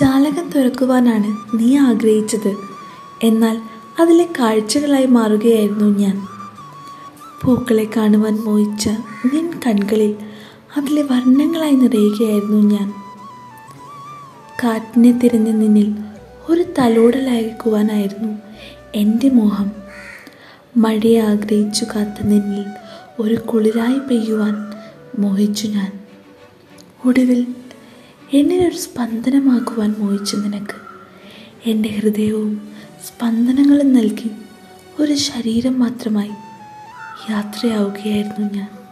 ജാലകം തുറക്കുവാനാണ് നീ ആഗ്രഹിച്ചത്. എന്നാൽ അതിലെ കാഴ്ചകളായി മാറുകയായിരുന്നു ഞാൻ. പൂക്കളെ കാണുവാൻ മോഹിച്ച നിൻ കൺകളിൽ അതിലെ വർണങ്ങളായി നിറയുകയായിരുന്നു ഞാൻ. കാറ്റിനെ തിരഞ്ഞ നിന്നിൽ ഒരു തലോടലയക്കുവാനായിരുന്നു എന്റെ മോഹം. മഴയെ ആഗ്രഹിച്ചു കാത്ത നിന്നിൽ ഒരു കുളിരായി പെയ്യുവാൻ മോഹിച്ചു ഞാൻ. ഒടുവിൽ എന്നിലൊരു സ്പന്ദനമാക്കുവാൻ മോഹിച്ചു നിനക്ക്. എന്റെ ഹൃദയവും സ്പന്ദനങ്ങളും നൽകി ഒരു ശരീരം മാത്രമായി യാത്രയാവുകയായിരുന്നു ഞാൻ.